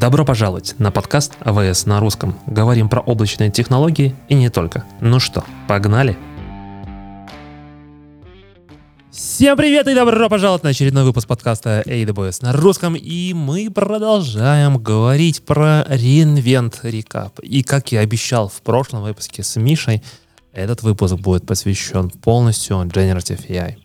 Добро пожаловать на подкаст АВС на русском. Говорим про облачные технологии и не только. Ну что, погнали? Всем привет и добро пожаловать на очередной выпуск подкаста AWS на русском. И мы продолжаем говорить про реинвент рекап. И как я обещал в прошлом выпуске с Мишей, этот выпуск будет посвящен полностью Generative AI.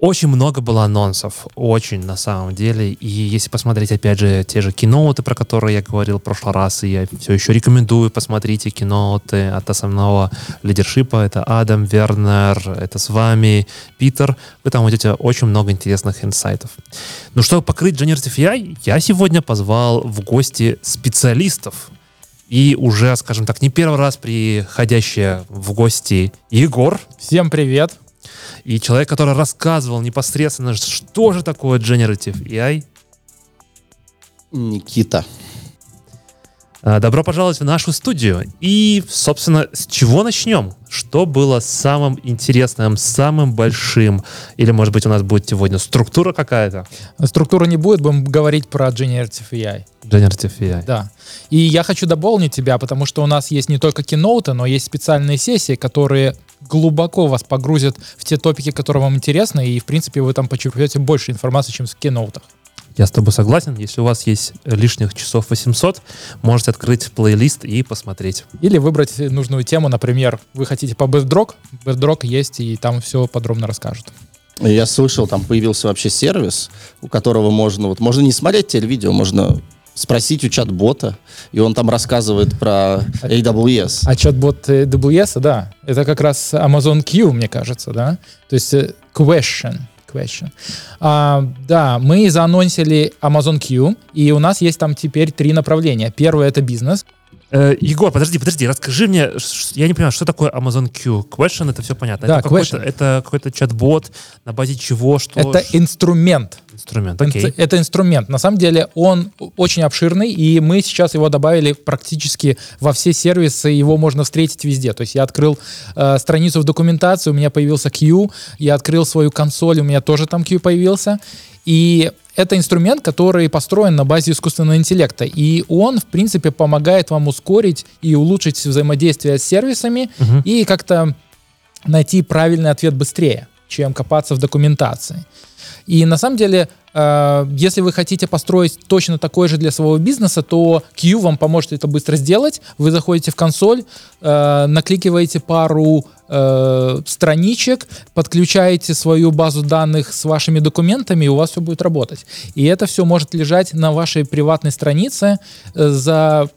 Очень много было анонсов, очень на самом деле. И если посмотреть, опять же, те же киноуты, про которые я говорил в прошлый раз, и я все еще рекомендую, посмотрите киноуты от основного лидершипа. Это Адам Вернер, это с вами Питер. Вы там увидите очень много интересных инсайтов. Ну, чтобы покрыть Generative AI, я сегодня позвал в гости специалистов, и уже, скажем так, не первый раз приходящие в гости Егор. Всем привет. И человек, который рассказывал непосредственно, что же такое Generative AI. Никита. А, добро пожаловать в нашу студию. И, собственно, с чего начнем? Что было самым интересным, самым большим? Или, может быть, у нас будет сегодня структура какая-то? Структура не будет, будем говорить про Generative AI. Generative AI. Да. И я хочу дополнить тебя, потому что у нас есть не только киноуты, но есть специальные сессии, которые глубоко вас погрузят в те топики, которые вам интересны, и, в принципе, вы там почерпнете больше информации, чем в киноутах. Я с тобой согласен. Если у вас есть лишних часов 800, можете открыть плейлист и посмотреть. Или выбрать нужную тему. Например, вы хотите по Bedrock. Bedrock есть, и там все подробно расскажут. Я слышал, там появился вообще сервис, у которого можно, вот, можно не смотреть телевидео, можно спросить у чат-бота, и он там рассказывает про AWS. А чат-бот AWS, да, это как раз Amazon Q, мне кажется, да? То есть э, question, question. А, да, мы заанонсили Amazon Q, и у нас есть там теперь три направления. Первое — это бизнес. Э, Егор, подожди, подожди, расскажи мне, я не понимаю, что такое Amazon Q? Question — это все понятно. Да, это какой-то, это какой-то чат-бот, на базе чего, что... Это инструмент. Инструмент, окей. Это инструмент. На самом деле он очень обширный, и мы сейчас его добавили практически во все сервисы, его можно встретить везде. То есть я открыл э, страницу в документации, у меня появился Q, я открыл свою консоль, у меня тоже там Q появился. И это инструмент, который построен на базе искусственного интеллекта, и он, в принципе, помогает вам ускорить и улучшить взаимодействие с сервисами Мгм. и как-то найти правильный ответ быстрее, чем копаться в документации. И на самом деле, э, если вы хотите построить точно такой же для своего бизнеса, то Q вам поможет это быстро сделать. Вы заходите в консоль, э, накликиваете пару э, страничек, подключаете свою базу данных с вашими документами, и у вас все будет работать. И это все может лежать на вашей приватной странице э, за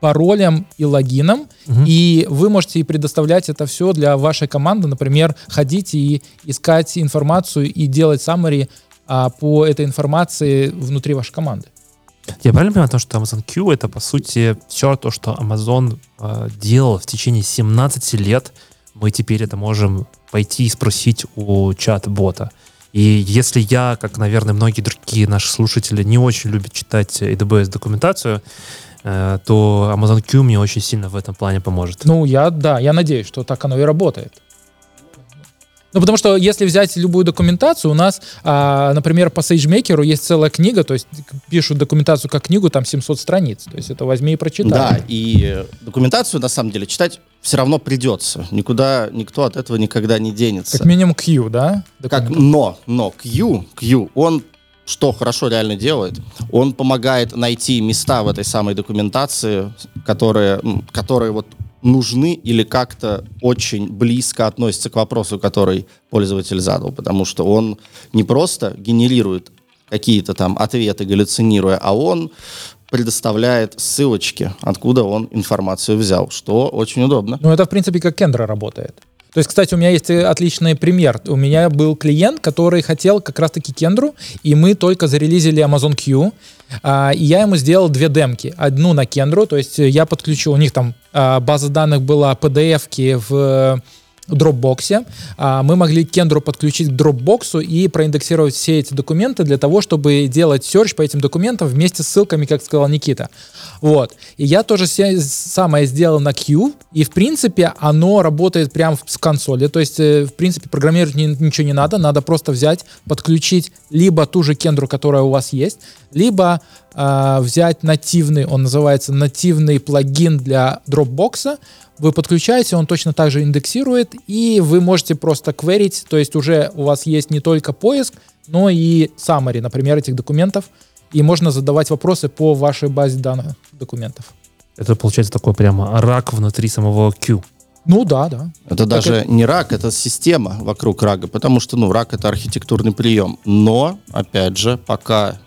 паролем и логином, Мгм. и вы можете предоставлять это все для вашей команды, например, ходить и искать информацию и делать summary а, по этой информации внутри вашей команды. Я правильно понимаю, то, что Amazon Q — это, по сути, все то, что Amazon э, делал в течение 17 лет, мы теперь это можем пойти и спросить у чат-бота. И если я, как, наверное, многие другие наши слушатели, не очень любят читать AWS-документацию, э, то Amazon Q мне очень сильно в этом плане поможет. Ну, я, да, я надеюсь, что так оно и работает. Ну, потому что если взять любую документацию, у нас, а, например, по SageMaker есть целая книга, то есть пишут документацию как книгу, там 700 страниц. То есть это возьми и прочитай. Да, и документацию, на самом деле, читать все равно придется. Никуда, никто от этого никогда не денется. Как минимум Q, да? Как, но, но Q, Q, он что хорошо реально делает, он помогает найти места в этой самой документации, которые, которые вот нужны или как-то очень близко относятся к вопросу, который пользователь задал, потому что он не просто генерирует какие-то там ответы, галлюцинируя, а он предоставляет ссылочки, откуда он информацию взял, что очень удобно. Ну, это, в принципе, как Кендра работает. То есть, кстати, у меня есть э, отличный пример. У меня был клиент, который хотел как раз-таки Кендру, и мы только зарелизили Amazon Q, а, и я ему сделал две демки. Одну на Кендру, то есть э, я подключил, у них там а, база данных была PDF-ки в Dropbox. А, мы могли Кендру подключить к Dropbox и проиндексировать все эти документы для того, чтобы делать search по этим документам вместе с ссылками, как сказал Никита. Вот. И я тоже самое сделал на Q, и в принципе оно работает прямо с консоли. То есть, э, в принципе, программировать ничего не надо, надо просто взять, подключить либо ту же Кендру, которая у вас есть, либо э, взять нативный, он называется нативный плагин для Dropbox, вы подключаете, он точно так же индексирует, и вы можете просто кверить, то есть уже у вас есть не только поиск, но и summary, например, этих документов, и можно задавать вопросы по вашей базе данных документов. Это получается такой прямо рак внутри самого Q. Ну да, да. Это так даже это... не рак, это система вокруг рага, потому что, ну, рак это архитектурный прием. Но, опять же, пока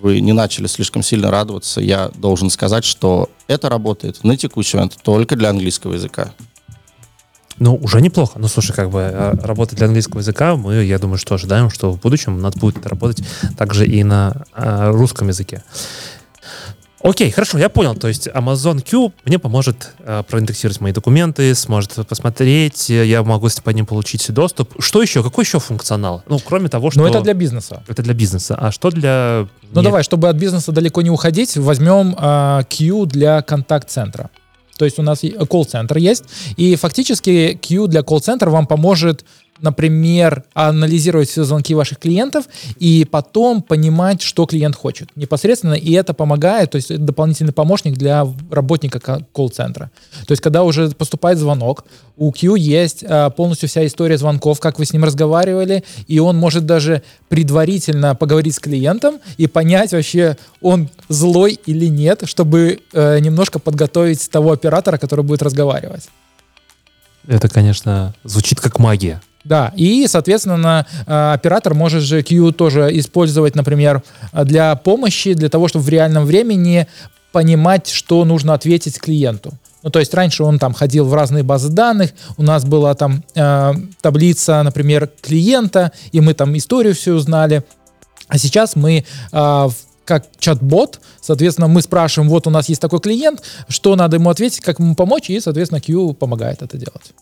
вы не начали слишком сильно радоваться, я должен сказать, что это работает на текущий момент только для английского языка. Ну, уже неплохо. Ну, слушай, как бы э, работать для английского языка, мы, я думаю, что ожидаем, что в будущем надо будет работать также и на э, русском языке. Окей, хорошо, я понял. То есть Amazon Q мне поможет э, проиндексировать мои документы, сможет посмотреть, я могу по ним получить доступ. Что еще? Какой еще функционал? Ну, кроме того, что... Ну, это для бизнеса. Это для бизнеса. А что для... Ну, Нет. давай, чтобы от бизнеса далеко не уходить, возьмем э, Q для контакт-центра. То есть у нас колл-центр есть, и фактически Q для колл-центра вам поможет например, анализировать все звонки ваших клиентов и потом понимать, что клиент хочет непосредственно, и это помогает, то есть это дополнительный помощник для работника колл-центра. То есть когда уже поступает звонок, у Q есть а, полностью вся история звонков, как вы с ним разговаривали, и он может даже предварительно поговорить с клиентом и понять вообще, он злой или нет, чтобы э, немножко подготовить того оператора, который будет разговаривать. Это, конечно, звучит как магия. Да, и, соответственно, э, оператор может же Q тоже использовать, например, для помощи, для того, чтобы в реальном времени понимать, что нужно ответить клиенту. Ну, то есть раньше он там ходил в разные базы данных, у нас была там э, таблица, например, клиента, и мы там историю все узнали. А сейчас мы э, как чат-бот, соответственно, мы спрашиваем, вот у нас есть такой клиент, что надо ему ответить, как ему помочь, и, соответственно, Q помогает это делать.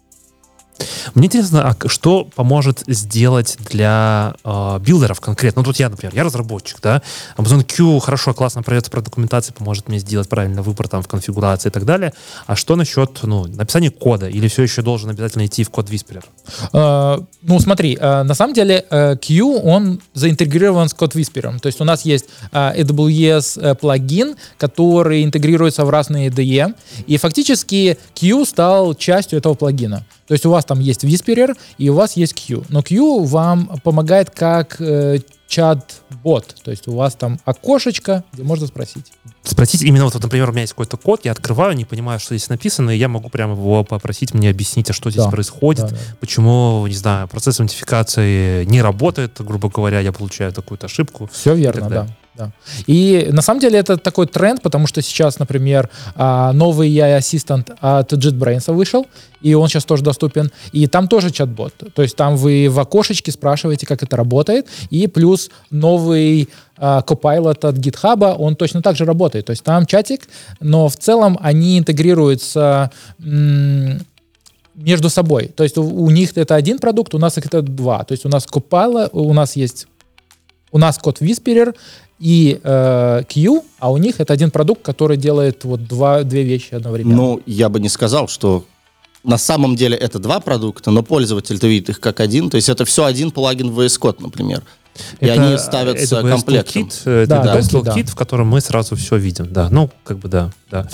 Мне интересно, а что поможет сделать для э, билдеров конкретно? Ну, тут я, например, я разработчик, да, Amazon Q хорошо, классно проверяется про документации, поможет мне сделать правильно выбор там в конфигурации и так далее. А что насчет, ну, написания кода? Или все еще должен обязательно идти в код Whisperer? Uh, ну, смотри, uh, на самом деле uh, Q, он заинтегрирован с код Whisperer. То есть у нас есть AWS плагин, который интегрируется в разные IDE, и фактически Q стал частью этого плагина. То есть у вас там есть Whisperer и у вас есть Q. Но Q вам помогает как э, чат-бот. То есть у вас там окошечко, где можно спросить. Спросить именно вот, например, у меня есть какой-то код, я открываю, не понимаю, что здесь написано, и я могу прямо его попросить мне объяснить, а что здесь да, происходит, да, да. почему, не знаю, процесс аутентификации не работает, грубо говоря, я получаю такую-то ошибку. Все верно, да. Да. И на самом деле это такой тренд, потому что сейчас, например, а, новый AI ассистент от JetBrains вышел, и он сейчас тоже доступен, и там тоже чат-бот. То есть там вы в окошечке спрашиваете, как это работает, и плюс новый а, Copilot от GitHub, он точно так же работает. То есть там чатик, но в целом они интегрируются между собой. То есть у, у них это один продукт, у нас это два. То есть у нас Copilot, у нас есть у нас код Whisperer, и э, Q, а у них это один продукт, который делает вот два, две вещи одновременно. Ну, я бы не сказал, что на самом деле это два продукта, но пользователь-то видит их как один. То есть это все один плагин в VS Code, например. И это, они ставятся это комплектом. Toolkit, это да, Toolkit, да. в котором мы сразу все видим. Да, ну, как бы да. да.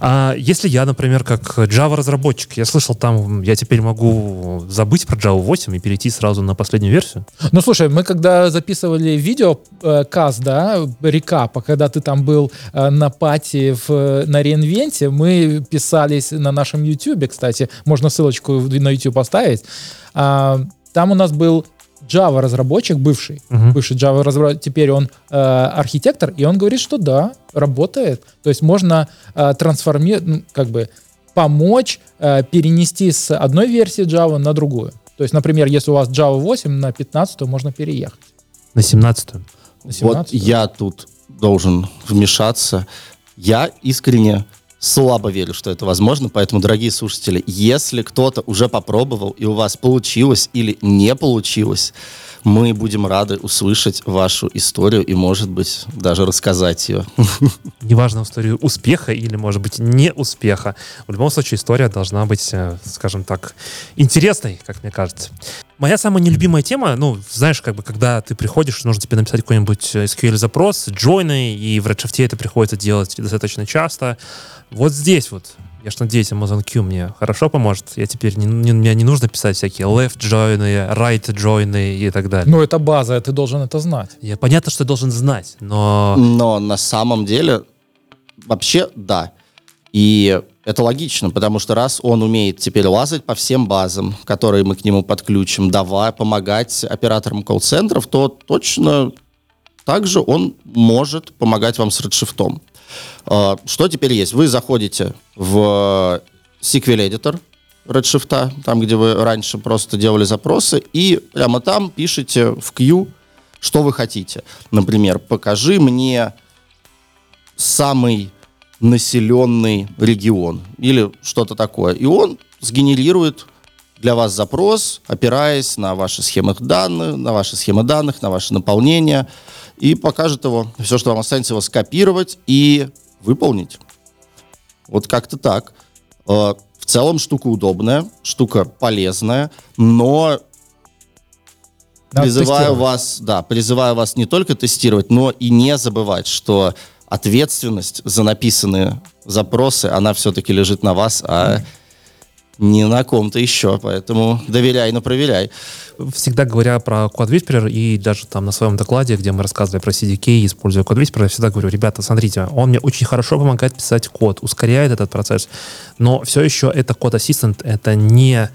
А если я, например, как Java-разработчик, я слышал там, я теперь могу забыть про Java 8 и перейти сразу на последнюю версию? Ну, слушай, мы когда записывали видео э, каз, да, рекапа, когда ты там был э, на пати в, на реинвенте, мы писались на нашем YouTube, кстати, можно ссылочку на YouTube поставить, а, там у нас был Java разработчик бывший, uh-huh. бывший Java разработчик, теперь он э, архитектор, и он говорит, что да, работает. То есть можно э, трансформировать, ну, как бы помочь э, перенести с одной версии Java на другую. То есть, например, если у вас Java 8 на 15, можно переехать. На 17. На 17 вот я тут должен вмешаться. Я искренне слабо верю, что это возможно, поэтому, дорогие слушатели, если кто-то уже попробовал и у вас получилось или не получилось, мы будем рады услышать вашу историю и, может быть, даже рассказать ее. Неважно, историю успеха или, может быть, не успеха. В любом случае, история должна быть, э, скажем так, интересной, как мне кажется. Моя самая нелюбимая тема, ну, знаешь, как бы, когда ты приходишь, нужно тебе написать какой-нибудь SQL-запрос, джойны, и в Redshift это приходится делать достаточно часто. Вот здесь вот я ж надеюсь, Amazon Q мне хорошо поможет. Я теперь не, не, мне не нужно писать всякие left join, right join и так далее. Ну, это база, ты должен это знать. Я, понятно, что я должен знать, но... Но на самом деле, вообще, да. И это логично, потому что раз он умеет теперь лазать по всем базам, которые мы к нему подключим, давая помогать операторам колл-центров, то точно также он может помогать вам с редшифтом. А, что теперь есть? Вы заходите в SQL Editor Redshift, там, где вы раньше просто делали запросы, и прямо там пишете в Q, что вы хотите. Например, покажи мне самый населенный регион или что-то такое. И он сгенерирует для вас запрос, опираясь на ваши схемы данных, на ваши схемы данных, на ваше наполнение, и покажет его. Все, что вам останется, его скопировать и выполнить. Вот как-то так. Э, в целом штука удобная, штука полезная, но Надо призываю вас, да, призываю вас не только тестировать, но и не забывать, что ответственность за написанные запросы, она все-таки лежит на вас, а не на ком-то еще, поэтому доверяй, но проверяй. Всегда говоря про Code Whisperer и даже там на своем докладе, где мы рассказывали про CDK, используя Code Whisperer, я всегда говорю, ребята, смотрите, он мне очень хорошо помогает писать код, ускоряет этот процесс, но все еще это код Assistant, это не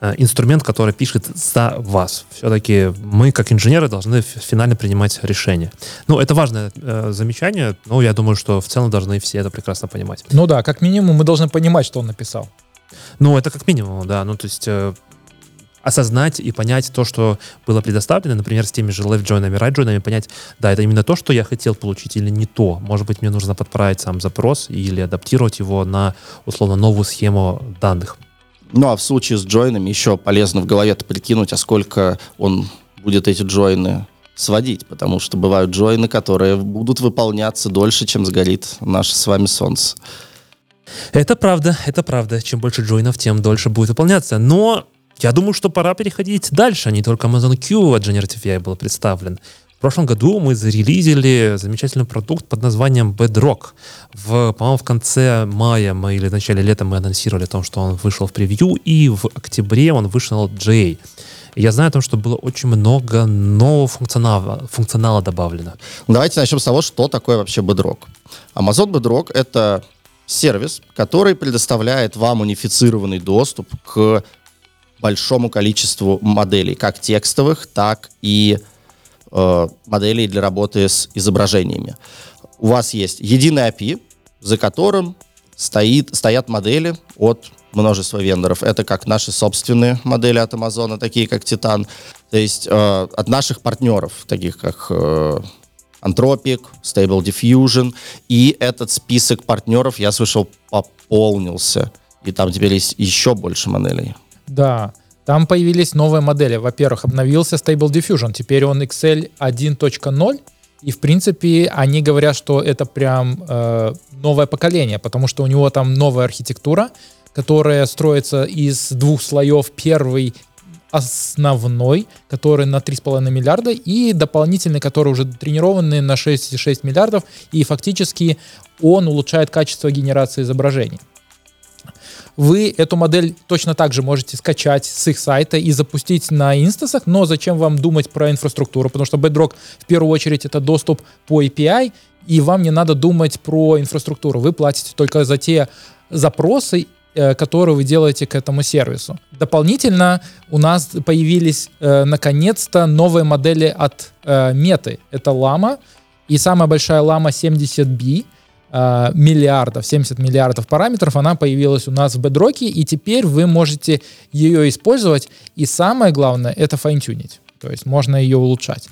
э, инструмент, который пишет за вас. Все-таки мы, как инженеры, должны финально принимать решение. Ну, это важное э, замечание, но я думаю, что в целом должны все это прекрасно понимать. Ну да, как минимум мы должны понимать, что он написал. Ну, это как минимум, да. Ну, то есть э, осознать и понять то, что было предоставлено, например, с теми же left joinами, right joinами, понять, да, это именно то, что я хотел получить или не то. Может быть, мне нужно подправить сам запрос или адаптировать его на, условно, новую схему данных. Ну, а в случае с джойнами еще полезно в голове прикинуть, а сколько он будет эти джойны сводить, потому что бывают джойны, которые будут выполняться дольше, чем сгорит наше с вами солнце. Это правда, это правда. Чем больше джойнов, тем дольше будет выполняться. Но я думаю, что пора переходить дальше. Не только Amazon Q от Generative AI был представлен. В прошлом году мы зарелизили замечательный продукт под названием Bedrock. В, по-моему, в конце мая мы или в начале лета мы анонсировали о том, что он вышел в превью, и в октябре он вышел GA. Я знаю о том, что было очень много нового функционала, функционала добавлено. Давайте начнем с того, что такое вообще Bedrock. Amazon Bedrock — это сервис, который предоставляет вам унифицированный доступ к большому количеству моделей, как текстовых, так и э, моделей для работы с изображениями. У вас есть единый API, за которым стоит, стоят модели от множества вендоров. Это как наши собственные модели от Amazon, такие как Titan. То есть э, от наших партнеров, таких как э, Anthropic, Stable Diffusion. И этот список партнеров, я слышал, пополнился. И там теперь есть еще больше моделей. Да, там появились новые модели. Во-первых, обновился Stable Diffusion. Теперь он Excel 1.0. И, в принципе, они говорят, что это прям э, новое поколение, потому что у него там новая архитектура, которая строится из двух слоев. Первый основной, который на 3,5 миллиарда, и дополнительный, который уже тренированный на 6,6 миллиардов, и фактически он улучшает качество генерации изображений. Вы эту модель точно так же можете скачать с их сайта и запустить на инстансах, но зачем вам думать про инфраструктуру? Потому что Bedrock в первую очередь это доступ по API, и вам не надо думать про инфраструктуру. Вы платите только за те запросы которую вы делаете к этому сервису. Дополнительно у нас появились э, наконец-то новые модели от э, Меты. Это Lama и самая большая Lama 70B э, миллиардов, 70 миллиардов параметров, она появилась у нас в Bedrock, и теперь вы можете ее использовать, и самое главное, это файнтюнить, то есть можно ее улучшать.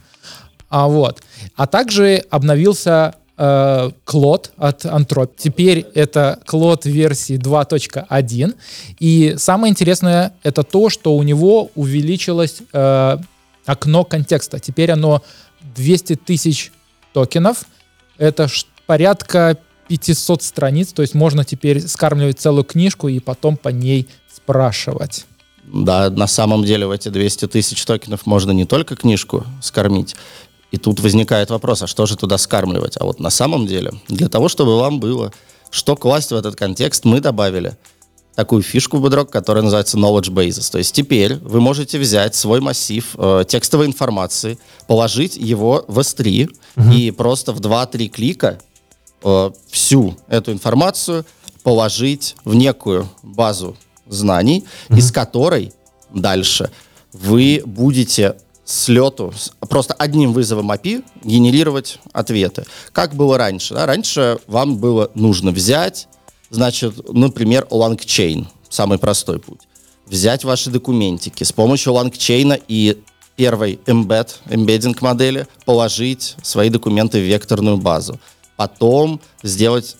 А вот. А также обновился э, Клод от Anthropic. Теперь это Клод версии 2.1. И самое интересное это то, что у него увеличилось э, окно контекста. Теперь оно 200 тысяч токенов. Это порядка 500 страниц, то есть можно теперь скармливать целую книжку и потом по ней спрашивать. Да, на самом деле в эти 200 тысяч токенов можно не только книжку скормить, и тут возникает вопрос, а что же туда скармливать? А вот на самом деле, для того, чтобы вам было что класть в этот контекст, мы добавили такую фишку в Bedrock, которая называется Knowledge Bases. То есть теперь вы можете взять свой массив э, текстовой информации, положить его в S3 угу. и просто в 2-3 клика э, всю эту информацию положить в некую базу знаний, угу. из которой дальше вы будете с лету просто одним вызовом API генерировать ответы. Как было раньше? Да? Раньше вам было нужно взять, значит, например, LangChain, самый простой путь. Взять ваши документики с помощью LangChain и первой embed, embedding модели положить свои документы в векторную базу. Потом сделать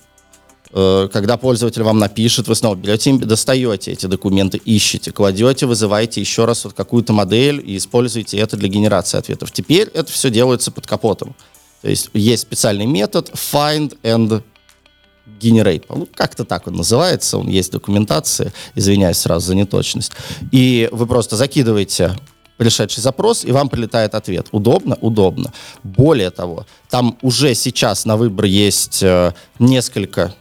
когда пользователь вам напишет, вы снова берете, достаете эти документы, ищете, кладете, вызываете еще раз вот какую-то модель и используете это для генерации ответов. Теперь это все делается под капотом. То есть есть специальный метод find and generate. Ну, как-то так он называется, он есть документация, извиняюсь сразу за неточность. И вы просто закидываете пришедший запрос, и вам прилетает ответ. Удобно? Удобно. Более того, там уже сейчас на выбор есть э, несколько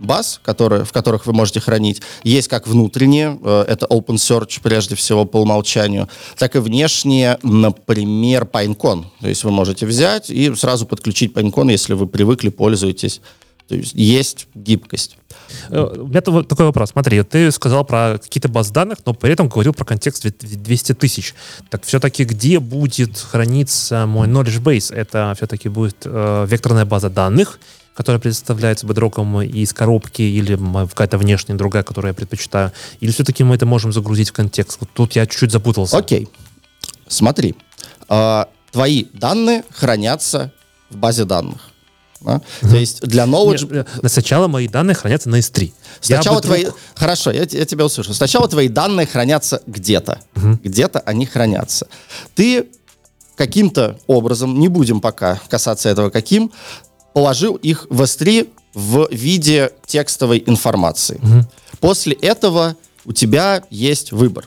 баз, которые, в которых вы можете хранить. Есть как внутренние, э, это Open Search прежде всего по умолчанию, так и внешние, например, Pinecone. То есть вы можете взять и сразу подключить Pinecone, если вы привыкли, пользуетесь. То есть есть гибкость. Э, у меня такой вопрос. Смотри, ты сказал про какие-то базы данных, но при этом говорил про контекст 200 тысяч. Так все-таки где будет храниться мой knowledge base? Это все-таки будет э, векторная база данных которая представляется бедроком из коробки или какая-то внешняя другая, которую я предпочитаю? Или все-таки мы это можем загрузить в контекст? Вот тут я чуть-чуть запутался. Окей. Смотри. Э, твои данные хранятся в базе данных. Да? Mm-hmm. То есть для knowledge... Нет, э, сначала мои данные хранятся на S3. Сначала я твои... Вдруг... Хорошо, я, я тебя услышу. Сначала твои данные хранятся где-то. Mm-hmm. Где-то они хранятся. Ты каким-то образом, не будем пока касаться этого каким, положил их в S3 в виде текстовой информации. Угу. После этого у тебя есть выбор.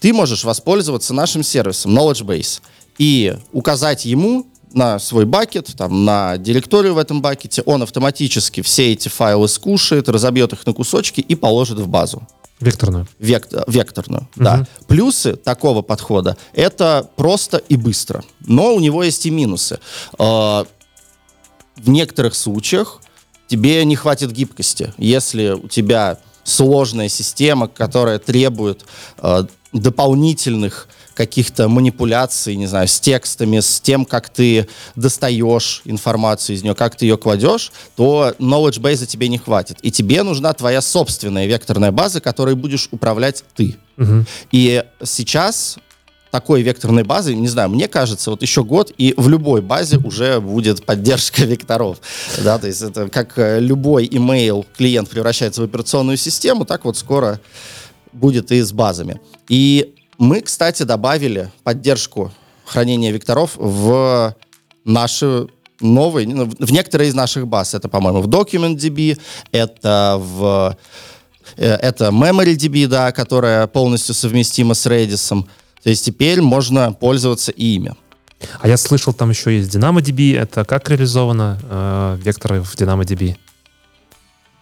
Ты можешь воспользоваться нашим сервисом Knowledge Base и указать ему на свой бакет, там, на директорию в этом бакете, он автоматически все эти файлы скушает, разобьет их на кусочки и положит в базу. Векторную. Век, векторную, угу. да. Плюсы такого подхода — это просто и быстро. Но у него есть и минусы. В некоторых случаях тебе не хватит гибкости. Если у тебя сложная система, которая требует э, дополнительных каких-то манипуляций, не знаю, с текстами, с тем, как ты достаешь информацию из нее, как ты ее кладешь, то knowledge base тебе не хватит. И тебе нужна твоя собственная векторная база, которой будешь управлять ты. Угу. И сейчас такой векторной базы, не знаю, мне кажется, вот еще год, и в любой базе уже будет поддержка векторов. Да, то есть это как э, любой email клиент превращается в операционную систему, так вот скоро будет и с базами. И мы, кстати, добавили поддержку хранения векторов в наши новые, ну, в некоторые из наших баз. Это, по-моему, в DocumentDB, это в э, это MemoryDB, да, которая полностью совместима с Redis. То есть теперь можно пользоваться ими. А я слышал, там еще есть DynamoDB. Это как реализовано э, векторы в DynamoDB?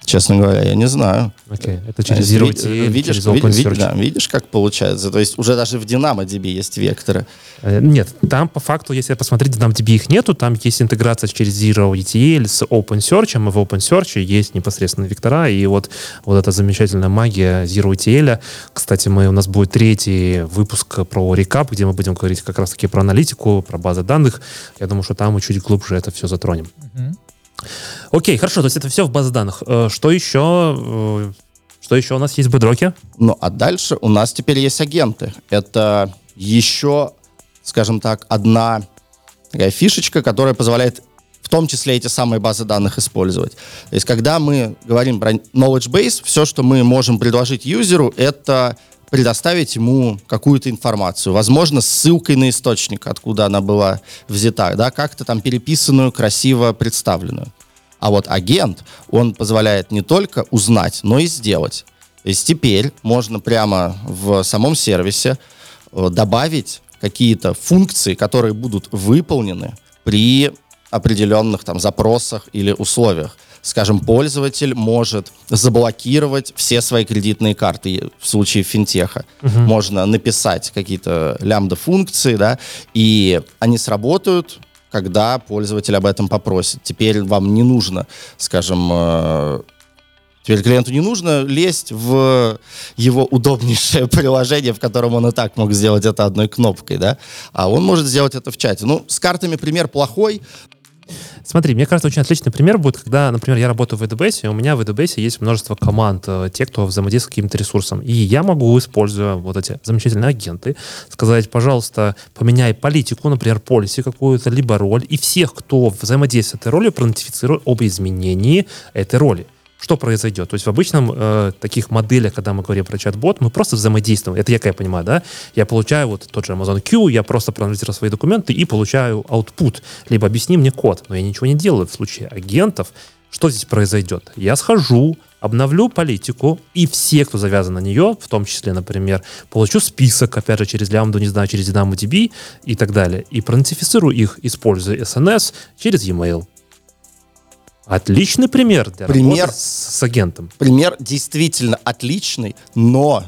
Честно говоря, я не знаю. Окей, okay. это через Zero TL, видишь, через OpenSearch. Да, видишь, как получается? То есть уже даже в DynamoDB есть векторы. Э, нет, там по факту, если посмотреть, DynamoDB их нету, там есть интеграция через Zero ETL с OpenSearch, и в OpenSearch есть непосредственно вектора, и вот, вот эта замечательная магия Zero ETL. Кстати, мы, у нас будет третий выпуск про рекап, где мы будем говорить как раз-таки про аналитику, про базы данных. Я думаю, что там мы чуть глубже это все затронем. Uh-huh. Окей, хорошо, то есть это все в базе данных. Э, что еще? Э, что еще у нас есть в бедроке? Ну, а дальше у нас теперь есть агенты. Это еще, скажем так, одна такая фишечка, которая позволяет в том числе эти самые базы данных использовать. То есть, когда мы говорим про knowledge base, все, что мы можем предложить юзеру, это предоставить ему какую-то информацию, возможно, с ссылкой на источник, откуда она была взята, да, как-то там переписанную, красиво представленную. А вот агент, он позволяет не только узнать, но и сделать. То есть теперь можно прямо в самом сервисе э, добавить какие-то функции, которые будут выполнены при определенных там запросах или условиях. Скажем, пользователь может заблокировать все свои кредитные карты в случае финтеха. Угу. Можно написать какие-то лямбда-функции, да, и они сработают, когда пользователь об этом попросит. Теперь вам не нужно, скажем, э, Теперь клиенту не нужно лезть в его удобнейшее приложение, в котором он и так мог сделать это одной кнопкой, да, а он может сделать это в чате. Ну, с картами пример плохой, Смотри, мне кажется, очень отличный пример будет, когда, например, я работаю в AWS, и у меня в AWS есть множество команд, э, те, кто взаимодействует с каким-то ресурсом. И я могу, используя вот эти замечательные агенты, сказать, пожалуйста, поменяй политику, например, полиси какую-то, либо роль, и всех, кто взаимодействует с этой ролью, проинфицирует об изменении этой роли что произойдет? То есть в обычном э, таких моделях, когда мы говорим про чат-бот, мы просто взаимодействуем. Это я, как я понимаю, да? Я получаю вот тот же Amazon Q, я просто проанализирую свои документы и получаю output. Либо объясни мне код. Но я ничего не делаю в случае агентов. Что здесь произойдет? Я схожу, обновлю политику, и все, кто завязан на нее, в том числе, например, получу список, опять же, через лямбду, не знаю, через DynamoDB и так далее, и проидентифицирую их, используя SNS через e-mail. Отличный пример для пример, с, с агентом. Пример действительно отличный, но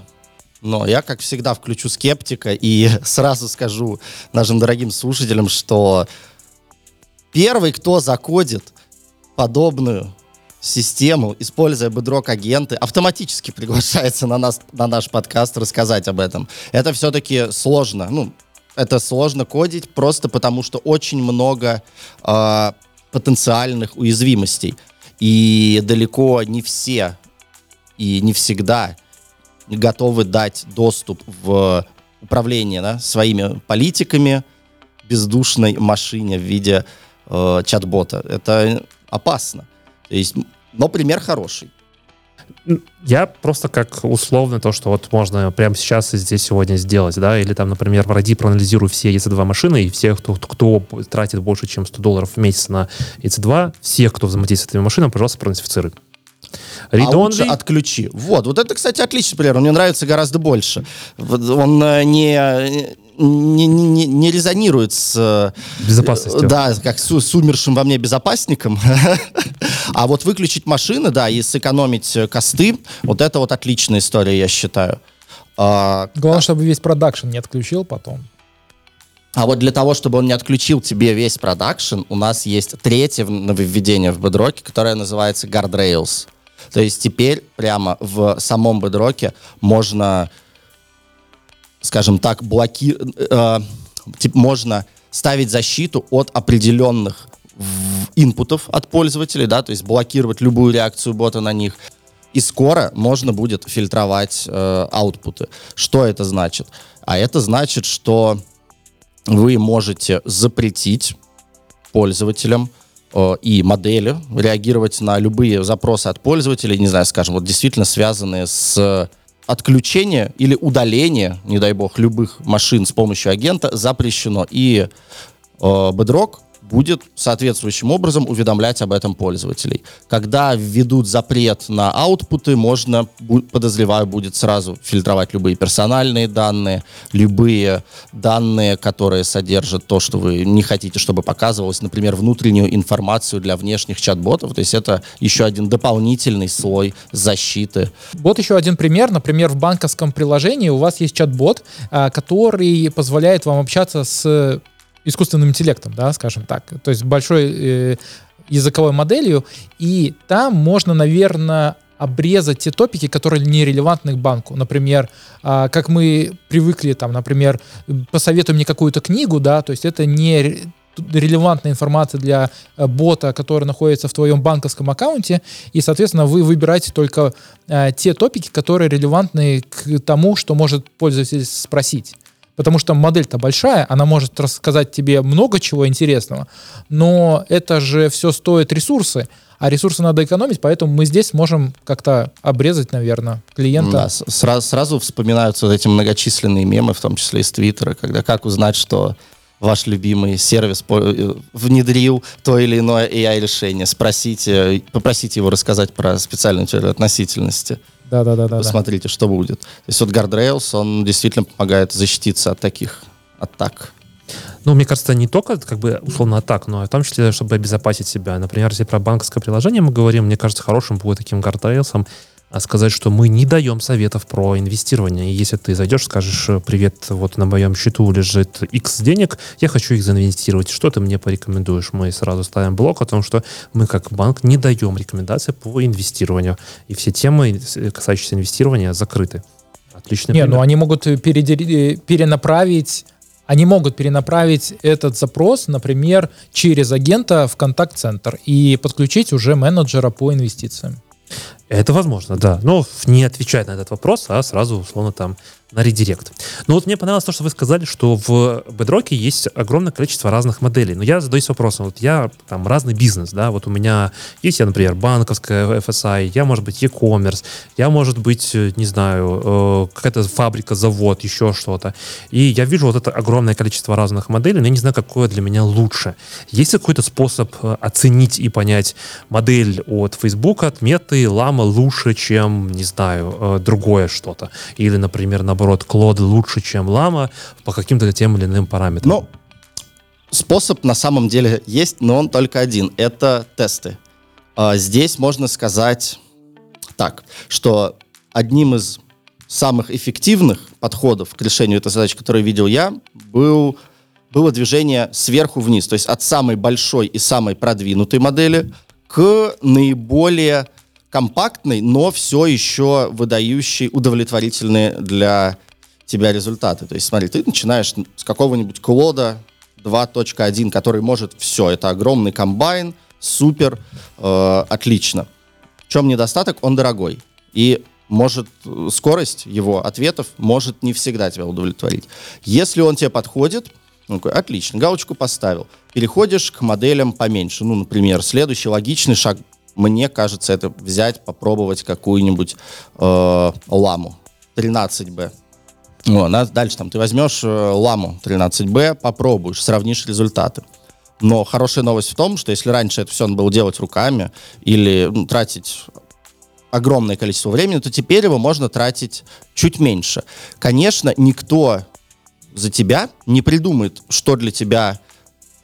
но я, как всегда, включу скептика и сразу скажу нашим дорогим слушателям, что первый, кто закодит подобную систему, используя бедрок агенты, автоматически приглашается на, нас, на наш подкаст рассказать об этом. Это все-таки сложно. Ну, это сложно кодить просто потому, что очень много э, потенциальных уязвимостей. И далеко не все и не всегда готовы дать доступ в управление да, своими политиками бездушной машине в виде э, чат-бота. Это опасно. То есть, но пример хороший. Я просто как условно то, что вот можно прямо сейчас и здесь сегодня сделать, да, или там, например, пройди, проанализируй все EC2 машины, и всех, кто, кто тратит больше, чем 100 долларов в месяц на EC2, всех, кто взаимодействует с этими машинами, пожалуйста, проидентифицируй. Read а лучше отключи. Вот, вот это, кстати, отличный пример. Мне нравится гораздо больше. Он э, не, не, не, не резонирует с... Э, Безопасностью. Да, как с, с умершим во мне безопасником. а вот выключить машины, да, и сэкономить э, косты, вот это вот отличная история, я считаю. А, Главное, чтобы весь продакшн не отключил потом. А вот для того, чтобы он не отключил тебе весь продакшн, у нас есть третье нововведение в бедроке, которое называется Guardrails. То есть теперь прямо в самом бедроке можно скажем так, блоки... Э, типа, можно ставить защиту от определенных инпутов от пользователей, да, то есть блокировать любую реакцию бота на них. И скоро можно будет фильтровать э, аутпуты. Что это значит? А это значит, что вы можете запретить пользователям э, и модели реагировать на любые запросы от пользователей, не знаю, скажем, вот действительно связанные с отключение или удаление, не дай бог, любых машин с помощью агента запрещено. И э, Bedrock будет соответствующим образом уведомлять об этом пользователей. Когда введут запрет на аутпуты, можно, подозреваю, будет сразу фильтровать любые персональные данные, любые данные, которые содержат то, что вы не хотите, чтобы показывалось, например, внутреннюю информацию для внешних чат-ботов. То есть это еще один дополнительный слой защиты. Вот еще один пример. Например, в банковском приложении у вас есть чат-бот, а, который позволяет вам общаться с искусственным интеллектом, да, скажем так, то есть большой э, языковой моделью, и там можно, наверное, обрезать те топики, которые не релевантны к банку. Например, э, как мы привыкли, там, например, посоветуй мне какую-то книгу, да, то есть это не релевантная информация для э, бота, который находится в твоем банковском аккаунте, и, соответственно, вы выбираете только э, те топики, которые релевантны к тому, что может пользователь спросить. Потому что модель-то большая, она может рассказать тебе много чего интересного, но это же все стоит ресурсы, а ресурсы надо экономить, поэтому мы здесь можем как-то обрезать, наверное, клиента. Да, сразу, сразу вспоминаются вот эти многочисленные мемы, в том числе из Твиттера, когда как узнать, что ваш любимый сервис э, внедрил то или иное AI-решение. Спросите, попросите его рассказать про специальную теорию относительности. Да, да, да, да. Посмотрите, да. что будет. То есть вот Guardrails, он действительно помогает защититься от таких атак. Ну, мне кажется, не только, как бы, условно, атак, но и в том числе, чтобы обезопасить себя. Например, если про банковское приложение мы говорим, мне кажется, хорошим будет таким гардрейлсом а сказать, что мы не даем советов про инвестирование. И если ты зайдешь, скажешь, привет, вот на моем счету лежит X денег, я хочу их заинвестировать, что ты мне порекомендуешь? Мы сразу ставим блок о том, что мы как банк не даем рекомендации по инвестированию. И все темы, касающиеся инвестирования, закрыты. Отлично. Не, ну они могут перенаправить они могут перенаправить этот запрос, например, через агента в контакт-центр и подключить уже менеджера по инвестициям. Это возможно, да. Но не отвечать на этот вопрос, а сразу, условно, там на редирект. Ну вот мне понравилось то, что вы сказали, что в Bedrock есть огромное количество разных моделей. Но я задаюсь вопросом, вот я там разный бизнес, да, вот у меня есть, я, например, банковская FSI, я, может быть, e-commerce, я, может быть, э, не знаю, э, какая-то фабрика, завод, еще что-то. И я вижу вот это огромное количество разных моделей, но я не знаю, какое для меня лучше. Есть ли какой-то способ э, оценить и понять модель от Facebook, от Меты, Лама лучше, чем, не знаю, другое что-то? Или, например, наоборот, Клод лучше, чем Лама по каким-то тем или иным параметрам? Ну, способ на самом деле есть, но он только один. Это тесты. А, здесь можно сказать так, что одним из самых эффективных подходов к решению этой задачи, которую видел я, был, было движение сверху вниз, то есть от самой большой и самой продвинутой модели к наиболее компактный, но все еще выдающий удовлетворительные для тебя результаты. То есть, смотри, ты начинаешь с какого-нибудь клода 2.1, который может все. Это огромный комбайн, супер, э, отлично. В чем недостаток? Он дорогой. И может скорость его ответов может не всегда тебя удовлетворить. Если он тебе подходит, ну, отлично, галочку поставил. Переходишь к моделям поменьше. Ну, например, следующий логичный шаг мне кажется, это взять, попробовать какую-нибудь э, ламу 13B. Ну, дальше там ты возьмешь э, ламу 13B, попробуешь, сравнишь результаты. Но хорошая новость в том, что если раньше это все надо было делать руками или ну, тратить огромное количество времени, то теперь его можно тратить чуть меньше. Конечно, никто за тебя не придумает, что для тебя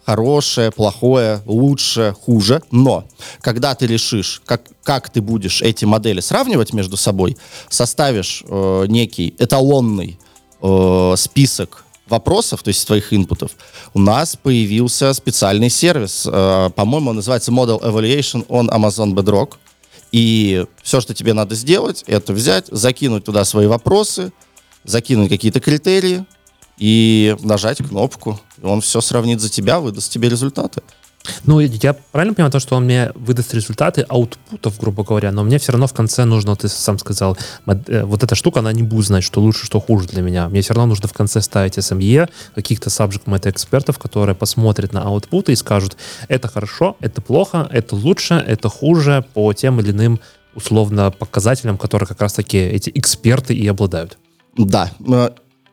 хорошее, плохое, лучше, хуже. Но когда ты решишь, как, как ты будешь эти модели сравнивать между собой, составишь э, некий эталонный э, список вопросов, то есть твоих инпутов, у нас появился специальный сервис. Э, по-моему, он называется Model Evaluation on Amazon Bedrock. И все, что тебе надо сделать, это взять, закинуть туда свои вопросы, закинуть какие-то критерии, и нажать кнопку, и он все сравнит за тебя, выдаст тебе результаты. Ну, я правильно понимаю то, что он мне выдаст результаты аутпутов, грубо говоря, но мне все равно в конце нужно, ты сам сказал, э, вот эта штука, она не будет знать, что лучше, что хуже для меня. Мне все равно нужно в конце ставить SME, каких-то subject matter экспертов, которые посмотрят на аутпуты и скажут, это хорошо, это плохо, это лучше, это хуже по тем или иным условно показателям, которые как раз-таки эти эксперты и обладают. Да,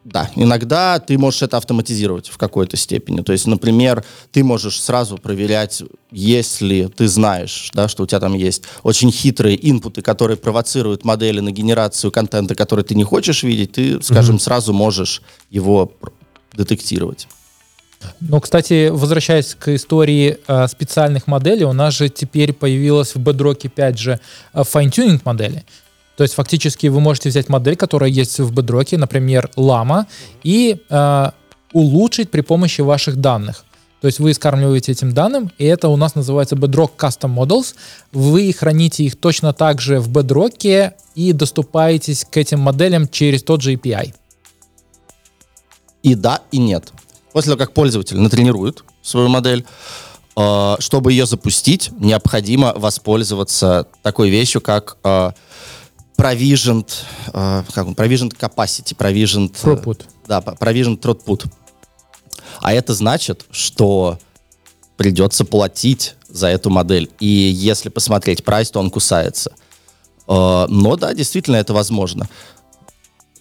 да, иногда ты можешь это автоматизировать в какой-то степени. То есть, например, ты можешь сразу проверять, если ты знаешь, да, что у тебя там есть очень хитрые инпуты, которые провоцируют модели на генерацию контента, который ты не хочешь видеть, ты, скажем, mm-hmm. сразу можешь его детектировать. Но, кстати, возвращаясь к истории э, специальных моделей, у нас же теперь появилась в Bedrock 5 же э, fine-tuning модели. То есть фактически вы можете взять модель, которая есть в Bedrock, например, Lama, и э, улучшить при помощи ваших данных. То есть вы скармливаете этим данным, и это у нас называется Bedrock Custom Models. Вы храните их точно так же в Bedrock и доступаетесь к этим моделям через тот же API. И да, и нет. После того, как пользователь натренирует свою модель, э, чтобы ее запустить, необходимо воспользоваться такой вещью, как э, provisioned, uh, как он, provisioned capacity, provisioned... Throughput. да, Provision Throughput. А это значит, что придется платить за эту модель. И если посмотреть прайс, то он кусается. Э, но да, действительно, это возможно.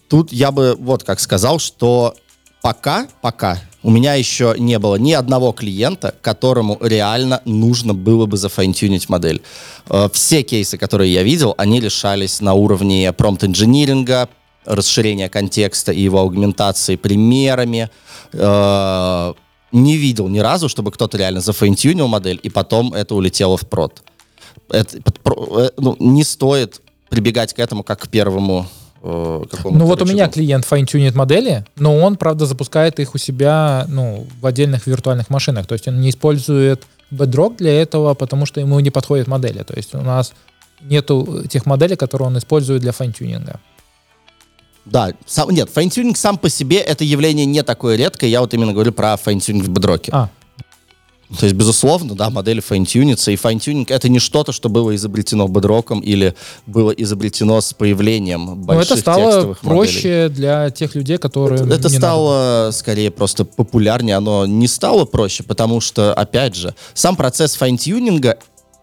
Тут я бы вот как сказал, что пока, пока у меня еще не было ни одного клиента, которому реально нужно было бы зафайнтюнить модель. Э, все кейсы, которые я видел, они решались на уровне промпт-инжиниринга, расширения контекста и его аугментации примерами. Э, не видел ни разу, чтобы кто-то реально зафейнтюнил модель, и потом это улетело в прод. Это, э, ну, не стоит прибегать к этому как к первому ну вот у меня клиент файнтюнит модели, но он, правда, запускает их у себя ну, в отдельных виртуальных машинах. То есть он не использует Bedrock для этого, потому что ему не подходят модели. То есть у нас нету тех моделей, которые он использует для файнтюнинга. Да, сам, нет, файнтюнинг сам по себе это явление не такое редкое. Я вот именно говорю про файнтюнинг в Bedrock е. А. То есть, безусловно, да, модели файнтюнятся, и файнтюнинг это не что-то, что было изобретено Bedrock ом или было изобретено с появлением больших Но это стало проще моделей. для тех людей, которые Это, это стало, надо. скорее, просто популярнее. Оно не стало проще, потому что, опять же, сам процесс файнтюнинга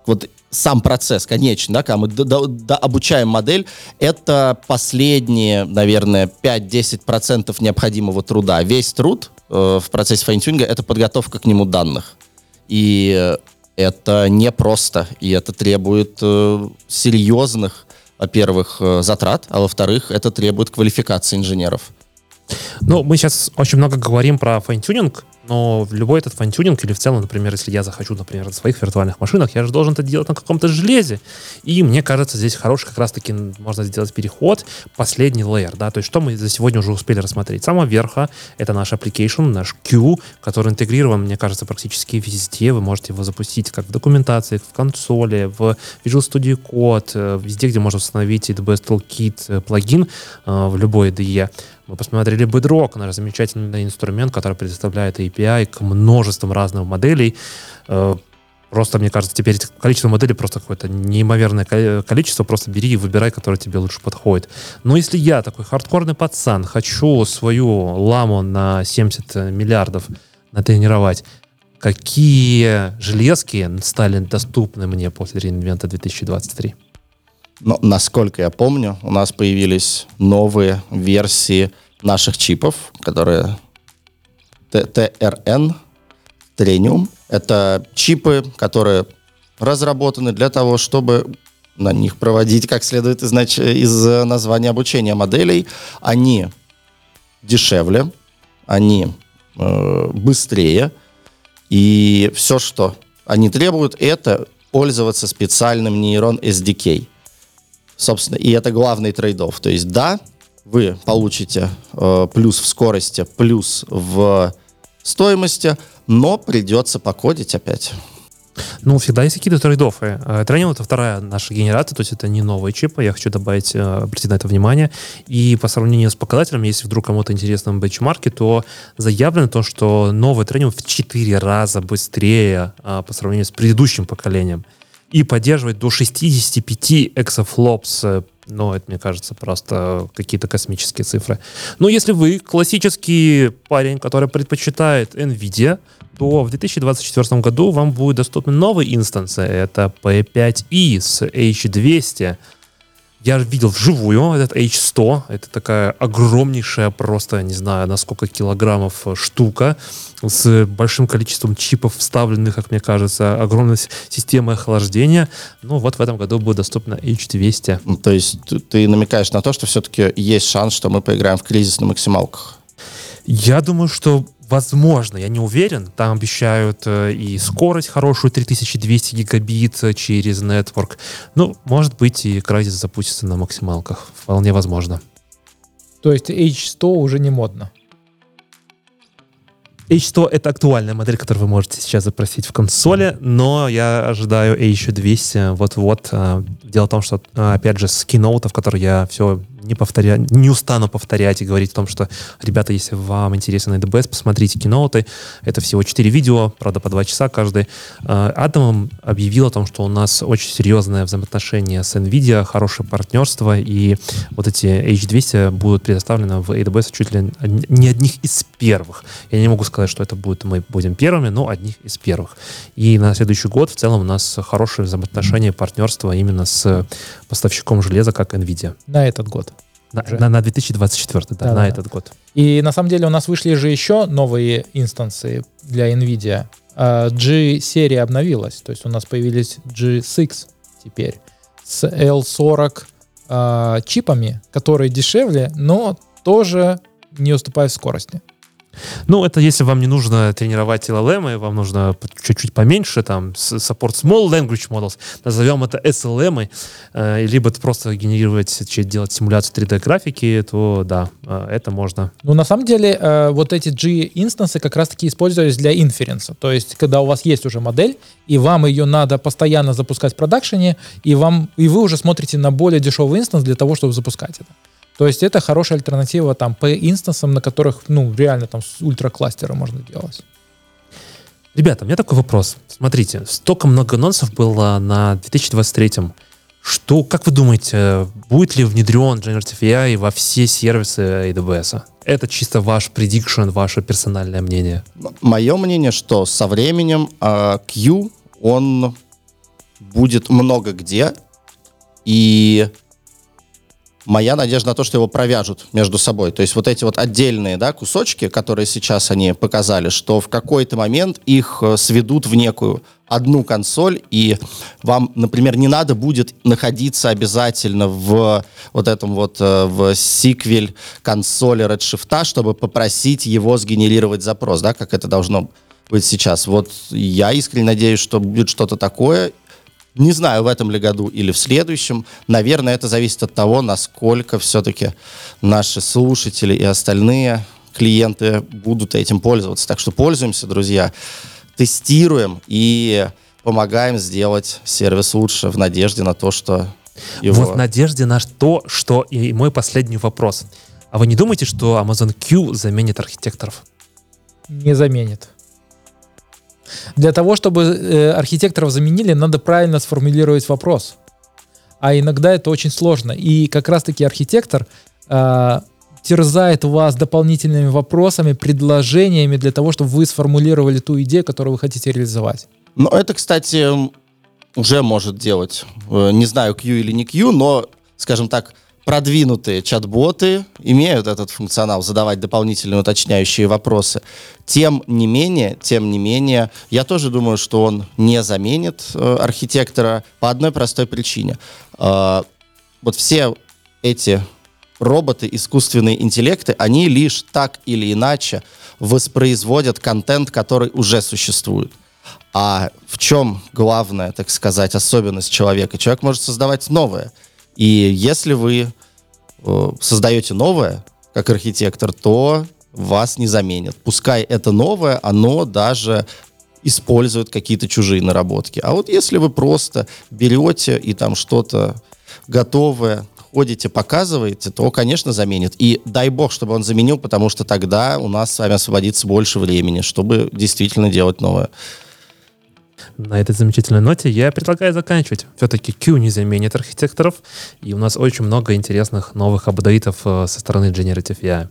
вот сам процесс, конечно, да, когда мы до, до, до обучаем модель, это последние, наверное, 5-10% необходимого труда. Весь труд э, в процессе файнтюнинга — это подготовка к нему данных. И это непросто, и это требует э, серьезных, во-первых, э, затрат, а во-вторых, это требует квалификации инженеров. Ну, мы сейчас очень много говорим про файнтюнинг, но любой этот файнтюнинг или в целом, например, если я захочу, например, на своих виртуальных машинах, я же должен это делать на каком-то железе. И мне кажется, здесь хороший как раз-таки можно сделать переход, последний layer, да, то есть что мы за сегодня уже успели рассмотреть. Самого верха это наш application, наш Q, который интегрирован, мне кажется, практически везде. Вы можете его запустить как в документации, в консоли, в Visual Studio Code, э, везде, где можно установить AWS Toolkit э, плагин э, в любой IDE. Мы посмотрели Bedrock, замечательный инструмент, который предоставляет API к множеству разных моделей. Э, просто, мне кажется, теперь количество моделей просто какое-то неимоверное количество. Просто бери и выбирай, которое тебе лучше подходит. Но если я такой хардкорный пацан, хочу свою ламу на 70 миллиардов натренировать, какие железки стали доступны мне после реинвента 2023? Но, насколько я помню, у нас появились новые версии наших чипов, которые TRN, Trenium. Это чипы, которые разработаны для того, чтобы на них проводить как следует из, из названия обучения моделей. Они дешевле, они э, быстрее, и все, что они требуют, это пользоваться специальным нейрон SDK. Собственно, и это главный трейдов. То есть, да, вы получите э, плюс в скорости, плюс в стоимости, но придется покодить опять. Ну, всегда есть какие-то трейдофы. Тренинг — это вторая наша генерация, то есть это не новые чипы, я хочу добавить, э, обратить на это внимание. И по сравнению с показателем, если вдруг кому-то интересно бенчмарки, то заявлено то, что новый тренинг в 4 раза быстрее а, по сравнению с предыдущим поколением и поддерживать до 65 эксофлопс. Ну, это, мне кажется, просто какие-то космические цифры. Но если вы классический парень, который предпочитает NVIDIA, то в 2024 году вам будет доступны новые инстансы. Это P5i с H200, я видел вживую этот H100. Это такая огромнейшая, просто не знаю, на сколько килограммов э, штука с большим количеством чипов вставленных, как мне кажется, огромной системой охлаждения. Ну вот в этом году будет доступно H200. Ну, то есть ты намекаешь на то, что все-таки есть шанс, что мы поиграем в кризис на максималках? Я думаю, что Возможно, я не уверен. Там обещают э, и скорость хорошую, 3200 гигабит э, через Network. Ну, может быть, и Crysis запустится на максималках. Вполне возможно. То есть H100 уже не модно? H100 — это актуальная модель, которую вы можете сейчас запросить в консоли, но я ожидаю H200 вот-вот. А, дело в том, что, а, опять же, с киноутов, которые я все не повторяю, не устану повторять и говорить о том, что, ребята, если вам интересен AWS, посмотрите киноуты. Это всего 4 видео, правда, по 2 часа каждый. Адам объявил о том, что у нас очень серьезное взаимоотношение с NVIDIA, хорошее партнерство, и вот эти H200 будут предоставлены в AWS чуть ли не одних из первых. Я не могу сказать, что это будет мы будем первыми, но одних из первых. И на следующий год в целом у нас хорошее взаимоотношение, партнерство именно с поставщиком железа, как NVIDIA. На этот год. На, на, на 2024, да, да на да. этот год. И на самом деле у нас вышли же еще новые инстансы для NVIDIA. А, G-серия обновилась, то есть у нас появились G6 теперь с L40 э, чипами, которые дешевле, но тоже не уступают в скорости. Ну, это если вам не нужно тренировать LLM, и вам нужно чуть-чуть поменьше, там, support small language models, назовем это SLM, э, либо это просто генерировать, делать симуляцию 3D-графики, то да, э, это можно. Ну, на самом деле, э, вот эти G-инстансы как раз-таки использовались для инференса. То есть, когда у вас есть уже модель, и вам ее надо постоянно запускать в продакшене, и, вам, и вы уже смотрите на более дешевый инстанс для того, чтобы запускать это. То есть это хорошая альтернатива там по инстансам, на которых, ну, реально там с ультракластера можно делать. Ребята, у меня такой вопрос. Смотрите, столько много анонсов было на 2023-м. Что, как вы думаете, будет ли внедрен Generative AI во все сервисы AWS? Это чисто ваш prediction, ваше персональное мнение. Мое мнение, что со временем э, Q, он будет много где, и моя надежда на то, что его провяжут между собой. То есть вот эти вот отдельные да, кусочки, которые сейчас они показали, что в какой-то момент их э, сведут в некую одну консоль, и вам, например, не надо будет находиться обязательно в вот этом вот э, в сиквель консоли Redshift, чтобы попросить его сгенерировать запрос, да, как это должно быть сейчас. Вот я искренне надеюсь, что будет что-то такое, не знаю, в этом ли году или в следующем. Наверное, это зависит от того, насколько все-таки наши слушатели и остальные клиенты будут этим пользоваться. Так что пользуемся, друзья, тестируем и помогаем сделать сервис лучше в надежде на то, что его... Вот в надежде на то, что и мой последний вопрос. А вы не думаете, что Amazon Q заменит архитекторов? Не заменит. Для того, чтобы э, архитекторов заменили, надо правильно сформулировать вопрос. А иногда это очень сложно. И как раз-таки архитектор э, терзает вас дополнительными вопросами, предложениями для того, чтобы вы сформулировали ту идею, которую вы хотите реализовать. Ну, это, кстати, уже может делать. Э, не знаю, Q или не Q, но, скажем так, продвинутые чат-боты имеют этот функционал задавать дополнительные уточняющие вопросы. Тем не менее, тем не менее, я тоже думаю, что он не заменит э, архитектора по одной простой причине. Э, вот все эти роботы, искусственные интеллекты, они лишь так или иначе воспроизводят контент, который уже существует. А в чем главная, так сказать, особенность человека? Человек может создавать новое. И если вы э, создаете новое, как архитектор, то вас не заменят. Пускай это новое, оно даже использует какие-то чужие наработки. А вот если вы просто берете и там что-то готовое, ходите, показываете, то, конечно, заменит. И дай бог, чтобы он заменил, потому что тогда у нас с вами освободится больше времени, чтобы действительно делать новое. На этой замечательной ноте я предлагаю заканчивать. Все-таки Q не заменит архитекторов, и у нас очень много интересных новых апдейтов э, со стороны Generative AI.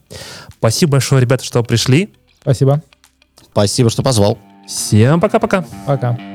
Спасибо большое, ребята, что пришли. Спасибо. Спасибо, что позвал. Всем пока-пока. Пока. -пока. пока.